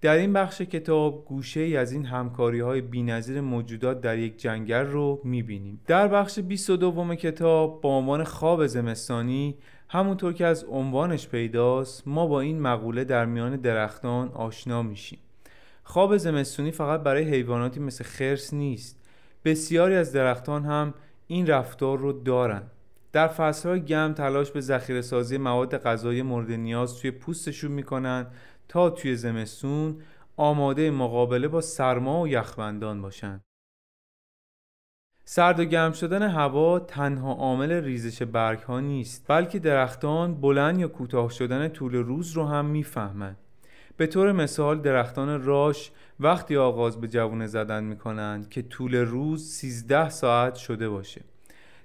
در این بخش کتاب گوشه ای از این همکاری های بینظیر موجودات در یک جنگل رو می‌بینیم. در بخش 22 کتاب با عنوان خواب زمستانی همونطور که از عنوانش پیداست ما با این مقوله در میان درختان آشنا میشیم. خواب زمستونی فقط برای حیواناتی مثل خرس نیست. بسیاری از درختان هم این رفتار رو دارن. در فصلهای گرم تلاش به ذخیره سازی مواد غذایی مورد نیاز توی پوستشون می‌کنن تا توی زمستون آماده مقابله با سرما و یخبندان باشن. سرد و گرم شدن هوا تنها عامل ریزش برگ ها نیست بلکه درختان بلند یا کوتاه شدن طول روز رو هم می‌فهمند به طور مثال درختان راش وقتی آغاز به جوونه زدن می‌کنند که طول روز 13 ساعت شده باشه.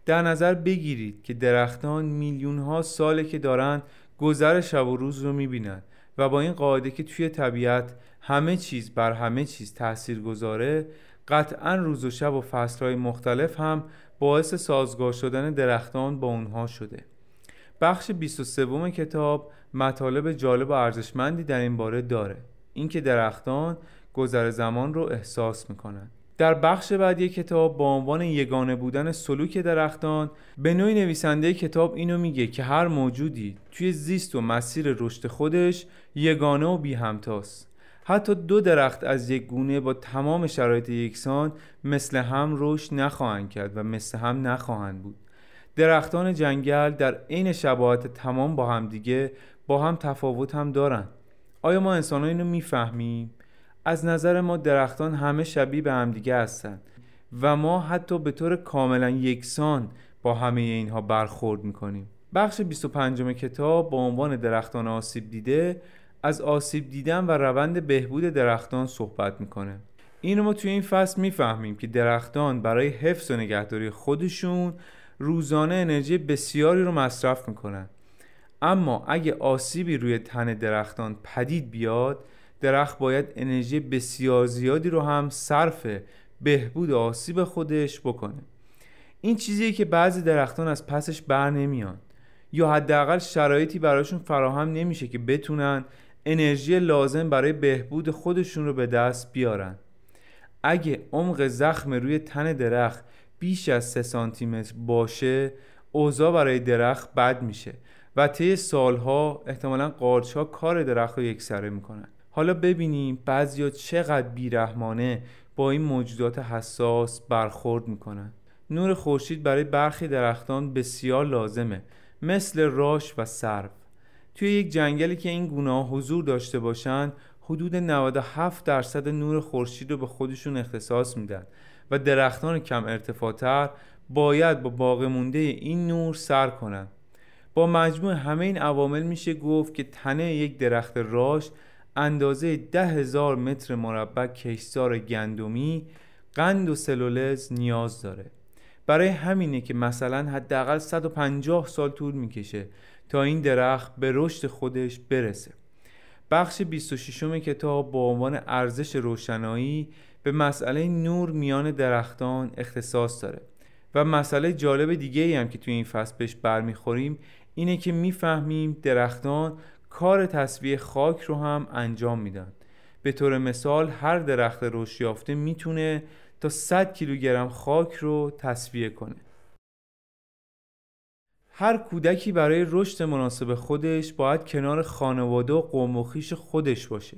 در نظر بگیرید که درختان میلیون ها ساله که دارن گذر شب و روز رو می‌بینن و با این قاعده که توی طبیعت همه چیز بر همه چیز تأثیر گذاره قطعا روز و شب و فصلهای مختلف هم باعث سازگار شدن درختان با اونها شده. بخش 23 کتاب مطالب جالب و ارزشمندی در این باره داره. اینکه درختان گذر زمان رو احساس می‌کنن. در بخش بعدی کتاب با عنوان یگانه بودن سلوک درختان به نوعی نویسنده کتاب اینو میگه که هر موجودی توی زیست و مسیر رشد خودش یگانه و بی همتاست حتی دو درخت از یک گونه با تمام شرایط یکسان مثل هم رشد نخواهند کرد و مثل هم نخواهند بود. درختان جنگل در عین شباهت تمام با هم دیگه با هم تفاوت هم دارن. آیا ما انسان اینو می‌فهمیم؟ از نظر ما درختان همه شبیه به همدیگه هستند و ما حتی به طور کاملا یکسان با همه اینها برخورد می‌کنیم. بخش 25 کتاب با عنوان درختان آسیب دیده از آسیب دیدن و روند بهبود درختان صحبت می‌کنه. اینو ما توی این فصل می‌فهمیم که درختان برای حفظ و نگهداری خودشون روزانه انرژی بسیاری رو مصرف می‌کنن. اما اگه آسیبی روی تن درختان پدید بیاد درخت باید انرژی بسیار زیادی رو هم صرف بهبود آسیب خودش بکنه. این چیزیه که بعضی درختان از پسش بر نمیان یا حداقل شرایطی براشون فراهم نمیشه که بتونن انرژی لازم برای بهبود خودشون رو به دست بیارن. اگه عمق زخم روی تن درخت بیش از 3 سانتی متر باشه اوضاع برای درخت بد میشه و طی سالها احتمالا قارچ کار درخت رو یکسره می‌کنن. حالا ببینیم بعضیا چقدر بیرحمانه با این موجودات حساس برخورد می‌کنن نور خورشید برای برخی درختان بسیار لازمه مثل راش و سرو توی یک جنگلی که این گونه حضور داشته باشن حدود 97 درصد نور خورشید رو به خودشون اختصاص میدن و درختان کم ارتفاعتر باید با باقی مونده این نور سر کنند. با مجموع همه این عوامل میشه گفت که تنه یک درخت راش اندازه ده هزار متر مربع کشتار گندمی قند و سلولز نیاز داره. برای همینه که مثلا حداقل 150 سال طول می‌کشه تا این درخت به رشد خودش برسه. بخش 26 کتاب با عنوان ارزش روشنایی به مسئله نور میان درختان اختصاص داره. و مسئله جالب دیگه ای هم که توی این فصل بهش برمیخوریم اینه که می‌فهمیم درختان کار تصویه خاک رو هم انجام میدن. به طور مثال هر درخت رشد یافته می‌تونه تا 100 کیلوگرم خاک رو تصویه کنه. هر کودکی برای رشد مناسب خودش باید کنار خانواده و قوم و خیش خودش باشه.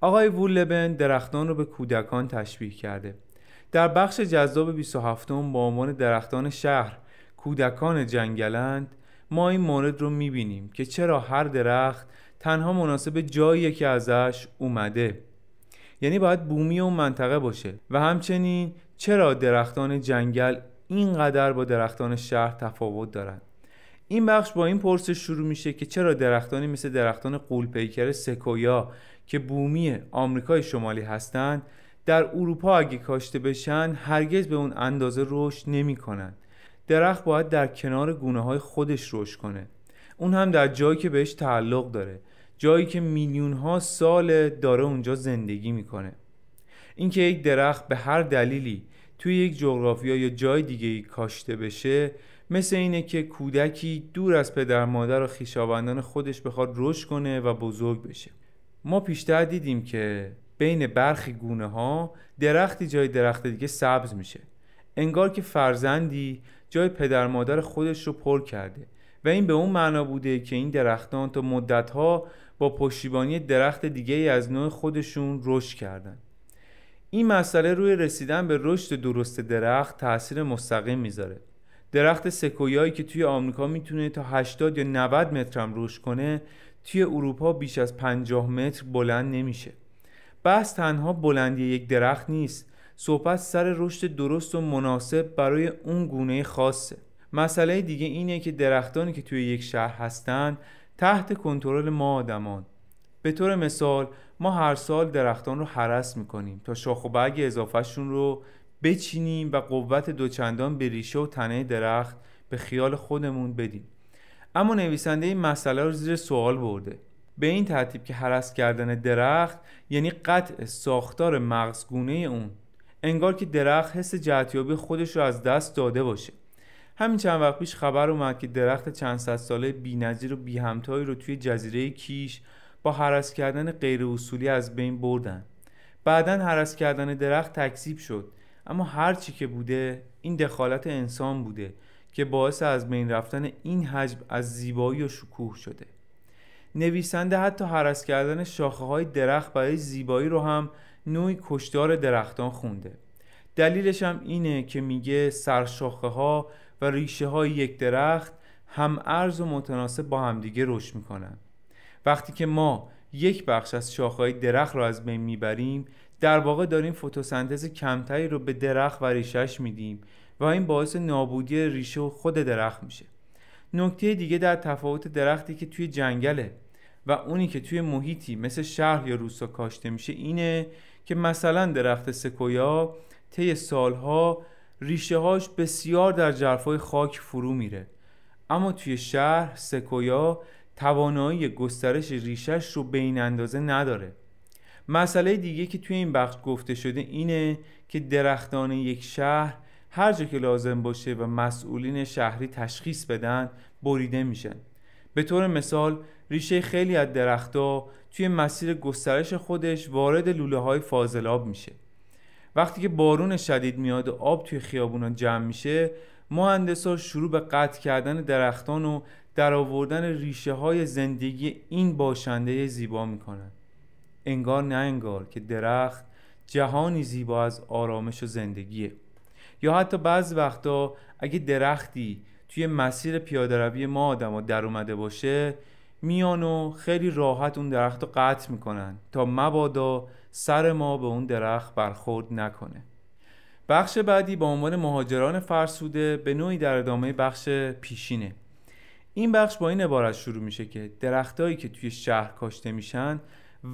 آقای وولبن درختان رو به کودکان تشبیه کرده. در بخش جذاب 27 با عنوان درختان شهر کودکان جنگلند ما این مورد رو می‌بینیم که چرا هر درخت تنها مناسب جاییه که ازش اومده. یعنی باید بومی اون منطقه باشه. و همچنین چرا درختان جنگل اینقدر با درختان شهر تفاوت دارند این بخش با این پرسش شروع میشه که چرا درختانی مثل درختان قولپیکر سکویا که بومی آمریکای شمالی هستند در اروپا اگه کاشته بشن هرگز به اون اندازه رشد نمی‌کنن. درخت باید در کنار گونه های خودش رشد کنه. اون هم در جایی که بهش تعلق داره. جایی که میلیون ها سال داره اونجا زندگی می‌کنه. اینکه یک درخت به هر دلیلی توی یک جغرافیا یا جای دیگه ای کاشته بشه مثل اینه که کودکی دور از پدر مادر و خیشاوندان خودش بخواد رشد کنه و بزرگ بشه. ما پیشتر دیدیم که بین برخی گونه ها درختی جای درخت دیگه سبز میشه. انگار که فرزندی جای پدر مادر خودش رو پر کرده. و این به اون معنا بوده که این درختان تا مدتها با پشتیبانی درخت دیگه ای از نوع خودشون رشد کردن. این مسئله روی رسیدن به رشد درست درخت تاثیر مستقیم می‌ذاره. درخت سکویایی که توی آمریکا می‌تونه تا 80 یا 90 متر هم رشد کنه توی اروپا بیش از 50 متر بلند نمیشه. بحث تنها بلندی یک درخت نیست. صحبت سر رشد درست و مناسب برای اون گونه خاصه. مسئله دیگه اینه که درختانی که توی یک شهر هستن تحت کنترل ما آدمان. به طور مثال ما هر سال درختان رو حرس می‌کنیم تا شاخ و برگ اضافهشون رو بچینیم و قوت دوچندان به ریشه و تنه درخت به خیال خودمون بدیم. اما نویسنده این مسئله رو زیر سوال برده. به این ترتیب که حرس کردن درخت یعنی قطع ساختار مغزگونه اون انگار که درخت حس جهتیابی خودش رو از دست داده باشه. همین چند وقت پیش خبر اومد که درخت چند صد ساله بی‌نظیر و بی همتایی رو توی جزیره کیش با حرس کردن غیر اصولی از بین بردن. بعدا حرس کردن درخت تکذیب شد. اما هرچی که بوده این دخالت انسان بوده که باعث از بین رفتن این حجم از زیبایی و شکوه شده. نویسنده حتی حرس کردن شاخه های درخت برای زیبایی رو هم نوعی کشتار درختان خونده. دلیلش هم اینه که میگه سرشاخه ها و ریشه های یک درخت هم ارز و متناسب با همدیگه رشد می‌کنن. وقتی که ما یک بخش از شاخهای درخت رو از بین می‌بریم در واقع داریم فتوسنتز کمتری رو به درخت و ریشهش میدیم و این باعث نابودی ریشه و خود درخت میشه. نکته دیگه در تفاوت درختی که توی جنگله و اونی که توی محیطی مثل شهر یا روستا کاشته میشه اینه که مثلا درخت سکویا طی سالها ریشه هاش بسیار در جرفای خاک فرو میره. اما توی شهر سکویا توانایی گسترش ریشش رو به این اندازه نداره. مسئله دیگه که توی این بخش گفته شده اینه که درختان یک شهر هر جا که لازم باشه و مسئولین شهری تشخیص بدن بریده میشن. به طور مثال ریشه خیلی از درختها توی مسیر گسترش خودش وارد لوله های فاضلاب میشه. وقتی که بارون شدید میاد و آب توی خیابونا جمع میشه مهندسا شروع به قطع کردن درختان و در آوردن ریشه های زندگی این باشنده زیبا می‌کنن. انگار نه انگار که درخت جهانی زیبا از آرامش و زندگیه. یا حتی بعض وقتا اگه درختی توی مسیر پیاده روی ما آدم در اومده باشه میان و خیلی راحت اون درخت رو قطع می‌کنن تا مبادا سر ما به اون درخت برخورد نکنه. بخش بعدی با عنوان مهاجران فرسوده به نوعی در ادامه بخش پیشینه. این بخش با این عبارت شروع میشه که درختهایی که توی شهر کاشته میشن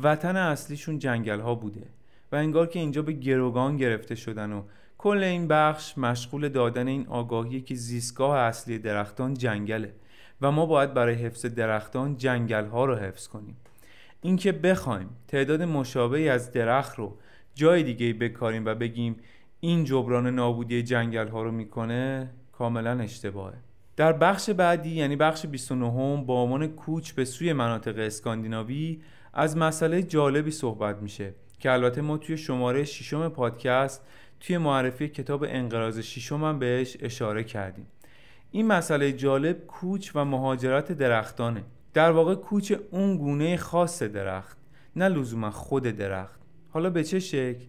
وطن اصلیشون جنگل ها بوده و انگار که اینجا به گروگان گرفته شدن و کل این بخش مشغول دادن این آگاهی که زیستگاه اصلی درختان جنگله. و ما باید برای حفظ درختان جنگل ها رو حفظ کنیم. اینکه بخوایم تعداد مشابهی از درخت رو جای دیگه بکاریم و بگیم این جبران نابودی جنگل ها رو می‌کنه کاملا اشتباهه. در بخش بعدی یعنی بخش 29 با عنوان کوچ به سوی مناطق اسکاندیناوی از مسئله جالبی صحبت میشه که البته ما توی شماره ششم پادکست توی معرفی کتاب انقراض ششم هم بهش اشاره کردیم. این مسئله جالب کوچ و مهاجرت درختانه. در واقع کوچ اون گونه خاص درخت نه لزوما خود درخت. حالا به چه شکل؟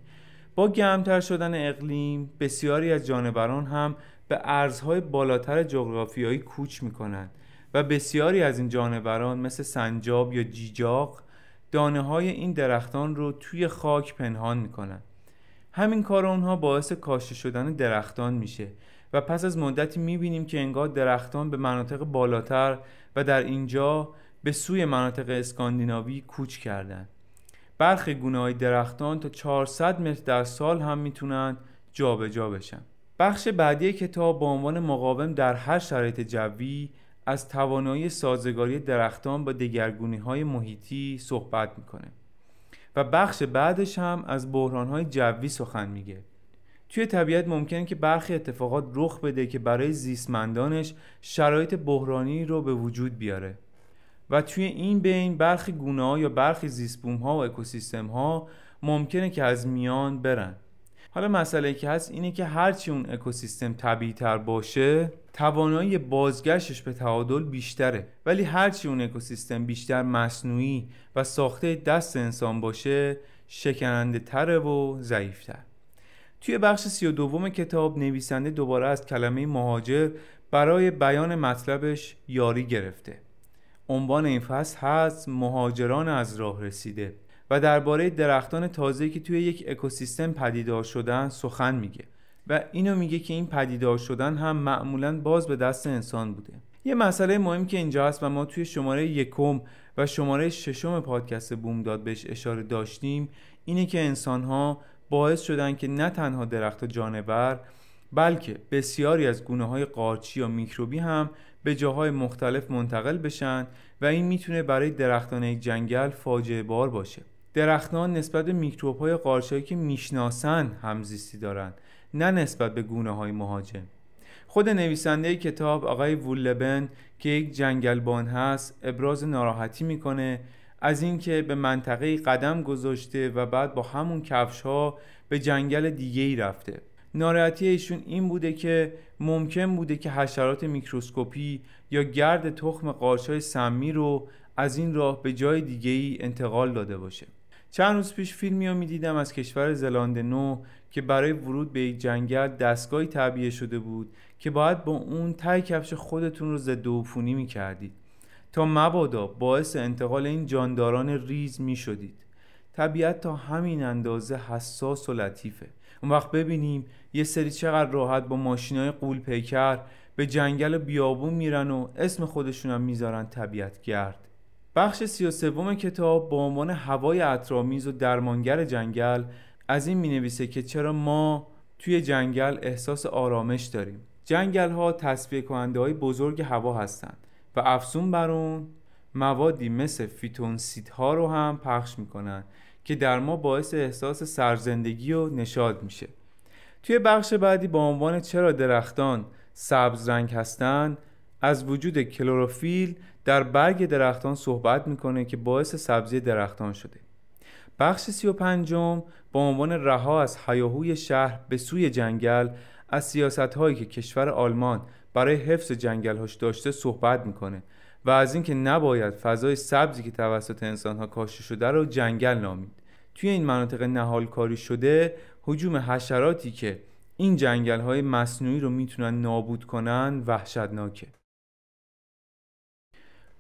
با گرمتر شدن اقلیم بسیاری از جانوران هم به ارزهای بالاتر جغرافیایی کوچ می‌کنند و بسیاری از این جانوران مثل سنجاب یا جیجاق دانه های این درختان رو توی خاک پنهان می‌کنن همین کار اونها باعث کاشته شدن درختان میشه و پس از مدتی می‌بینیم که انگار درختان به مناطق بالاتر و در اینجا به سوی مناطق اسکاندیناوی کوچ کردن برخی گونه های درختان تا 400 متر در سال هم می‌تونن جابجا بشن. بخش بعدی کتاب با عنوان مقاوم در هر شرایط جوی از توانایی سازگاری درختان با دگرگونی های محیطی صحبت می‌کنه و بخش بعدش هم از بحران های جوی سخن میگه. توی طبیعت ممکنه که برخی اتفاقات رخ بده که برای زیستمندانش شرایط بحرانی رو به وجود بیاره. و توی این بین برخی گونه ها یا برخی زیستبوم ها و اکوسیستم ها ممکنه که از میان برن. حالا مسئله که هست اینه که هرچی اون اکوسیستم طبیعی تر باشه توانایی بازگشتش به تعادل بیشتره. ولی هرچی اون اکوسیستم بیشتر مصنوعی و ساخته دست انسان باشه شکننده تره و ضعیفتر. توی بخش سی و دوم کتاب نویسنده دوباره از کلمه مهاجر برای بیان مطلبش یاری گرفته. عنوان این فصل هست مهاجران از راه رسیده و درباره درختان تازه‌ای که توی یک اکوسیستم پدیدار شدن سخن میگه و اینو میگه که این پدیدار شدن هم معمولا باز به دست انسان بوده. یه مسئله مهم که اینجا هست و ما توی شماره یکم و شماره ششم پادکست بومداد بهش اشاره داشتیم اینه که انسان ها باعث شدن که نه تنها درخت جانور بلکه بسیاری از گونه های قارچی یا میکروبی هم به جاهای مختلف منتقل بشن و این می‌تونه برای درختان یک جنگل فاجعه بار باشه. درختان نسبت به میکروب های قارچایی که می‌شناسن همزیستی دارن نه نسبت به گونه های مهاجم. خود نویسنده کتاب آقای وولبن که یک جنگلبان هست ابراز ناراحتی می‌کنه از اینکه به منطقه قدم گذاشته و بعد با همون کفش ها به جنگل دیگه ای رفته. ناراحتی ایشون این بوده که ممکن بوده که حشرات میکروسکوپی یا گرد تخم قارچای سمی رو از این راه به جای دیگه ای انتقال داده باشه. چند روز پیش فیلمی رو می‌دیدم از کشور زلاند نو که برای ورود به یک جنگل دستگاهی تعبیه شده بود که باید با اون تای کفش خودتون رو ضد عفونی می‌کردید. تا مبادا باعث انتقال این جانداران ریز می‌شدید طبیعت تا همین اندازه حساس و لطیفه. اون وقت ببینیم یه سری چقدر راحت با ماشینای قول پیکر به جنگل بیابون میرن و اسم خودشون هم می‌ذارن طبیعت گرد. بخش سی و سوم کتاب با عنوان هوای اطرامیز و درمانگر جنگل از این می نویسه که چرا ما توی جنگل احساس آرامش داریم. جنگل ها تصفیه کننده های بزرگ هوا هستند. و افزون بر اون موادی مثل فیتونسید ها رو هم پخش می‌کنن که در ما باعث احساس سرزندگی و نشاط میشه. توی بخش بعدی با عنوان چرا درختان سبز رنگ هستند از وجود کلروفیل در برگ درختان صحبت می‌کنه که باعث سبزی درختان شده. بخش سی و پنجم با عنوان رها از هیاهوی شهر به سوی جنگل از سیاست هایی که کشور آلمان برای حفظ جنگلهاش داشته صحبت می‌کنه و از اینکه نباید فضای سبزی که توسط انسان ها کاشته شده رو جنگل نامید. توی این مناطق نهال کاری شده حجوم حشراتی که این جنگل های مصنوعی رو می‌تونن نابود کنن وحشتناکه.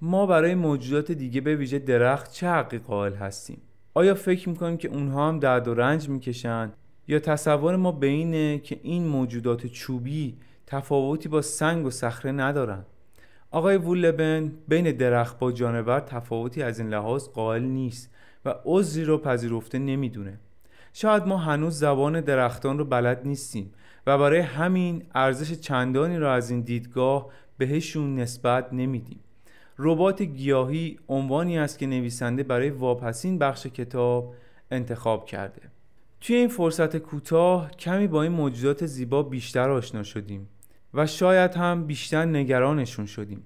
ما برای موجودات دیگه به ویژه درخت چه حقی قائل هستیم؟ آیا فکر می‌کنیم که اونها هم درد و رنج می‌کشن؟ یا تصور ما به اینه که این موجودات چوبی تفاوتی با سنگ و صخره ندارن. آقای وولبن بین درخت با جانور تفاوتی از این لحاظ قائل نیست و عذری رو پذیرفته نمی‌دونه. شاید ما هنوز زبان درختان رو بلد نیستیم و برای همین ارزش چندانی را از این دیدگاه بهشون نسبت نمیدیم. ربات گیاهی عنوانی است که نویسنده برای واپسین بخش کتاب انتخاب کرده. توی این فرصت کوتاه کمی با این موجودات زیبا بیشتر آشنا شدیم. و شاید هم بیشتر نگرانشون شدیم.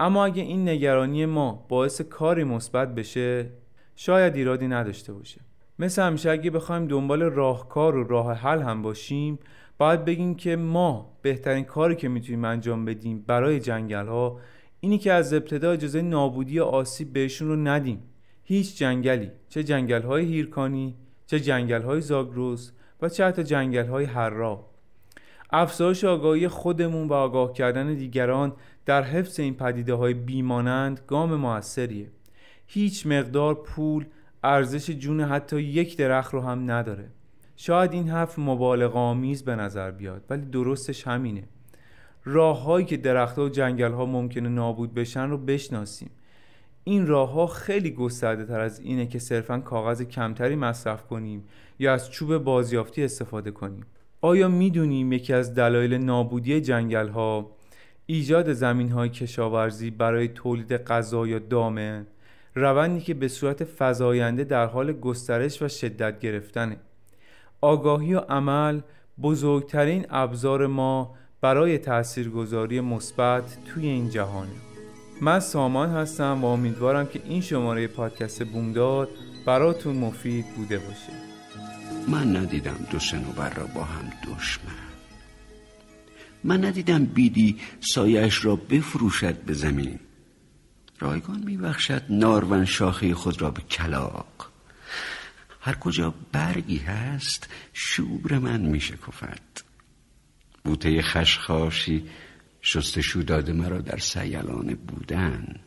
اما اگه این نگرانی ما باعث کاری مثبت بشه شاید ایرادی نداشته باشه. مثل همیشه اگه بخوایم دنبال راهکار و راه حل هم باشیم باید بگیم که ما بهترین کاری که می‌تونیم انجام بدیم برای جنگل ها اینی که از ابتدا اجازه نابودی آسیب بهشون رو ندیم. هیچ جنگلی چه جنگل های هیرکانی چه جنگل های زاگروس و چه حتی جنگل های هررا افزایش آگاهی خودمون و آگاه کردن دیگران در حفظ این پدیده های بیمانند گام موثریه. هیچ مقدار پول ارزش جون حتی یک درخت رو هم نداره. شاید این حرف مبالغ آمیز به نظر بیاد ولی درستش همینه. راههایی که درختها و جنگل ها ممکنه نابود بشن رو بشناسیم. این راه ها خیلی گسترده تر از اینه که صرفا کاغذ کمتری مصرف کنیم یا از چوب بازیافتی استفاده کنیم. آیا می‌دونیم یکی از دلایل نابودی جنگل ها ایجاد زمین های کشاورزی برای تولید غذا یا دامه روندی که به صورت فزاینده در حال گسترش و شدت گرفتنه؟ آگاهی و عمل بزرگترین ابزار ما برای تاثیرگذاری مثبت توی این جهانه من سامان هستم و امیدوارم که این شماره پادکست بومداد براتون مفید بوده باشه. من ندیدم دو سنوبر را با هم دشمن. من ندیدم بیدی سایش را بفروشد به زمین. رایگان میبخشد نارون شاخه خود را به کلاق. هر کجا برگی هست شور من میشکفد. بوته خشخاشی شستشو داده مرا در سیلان بودن.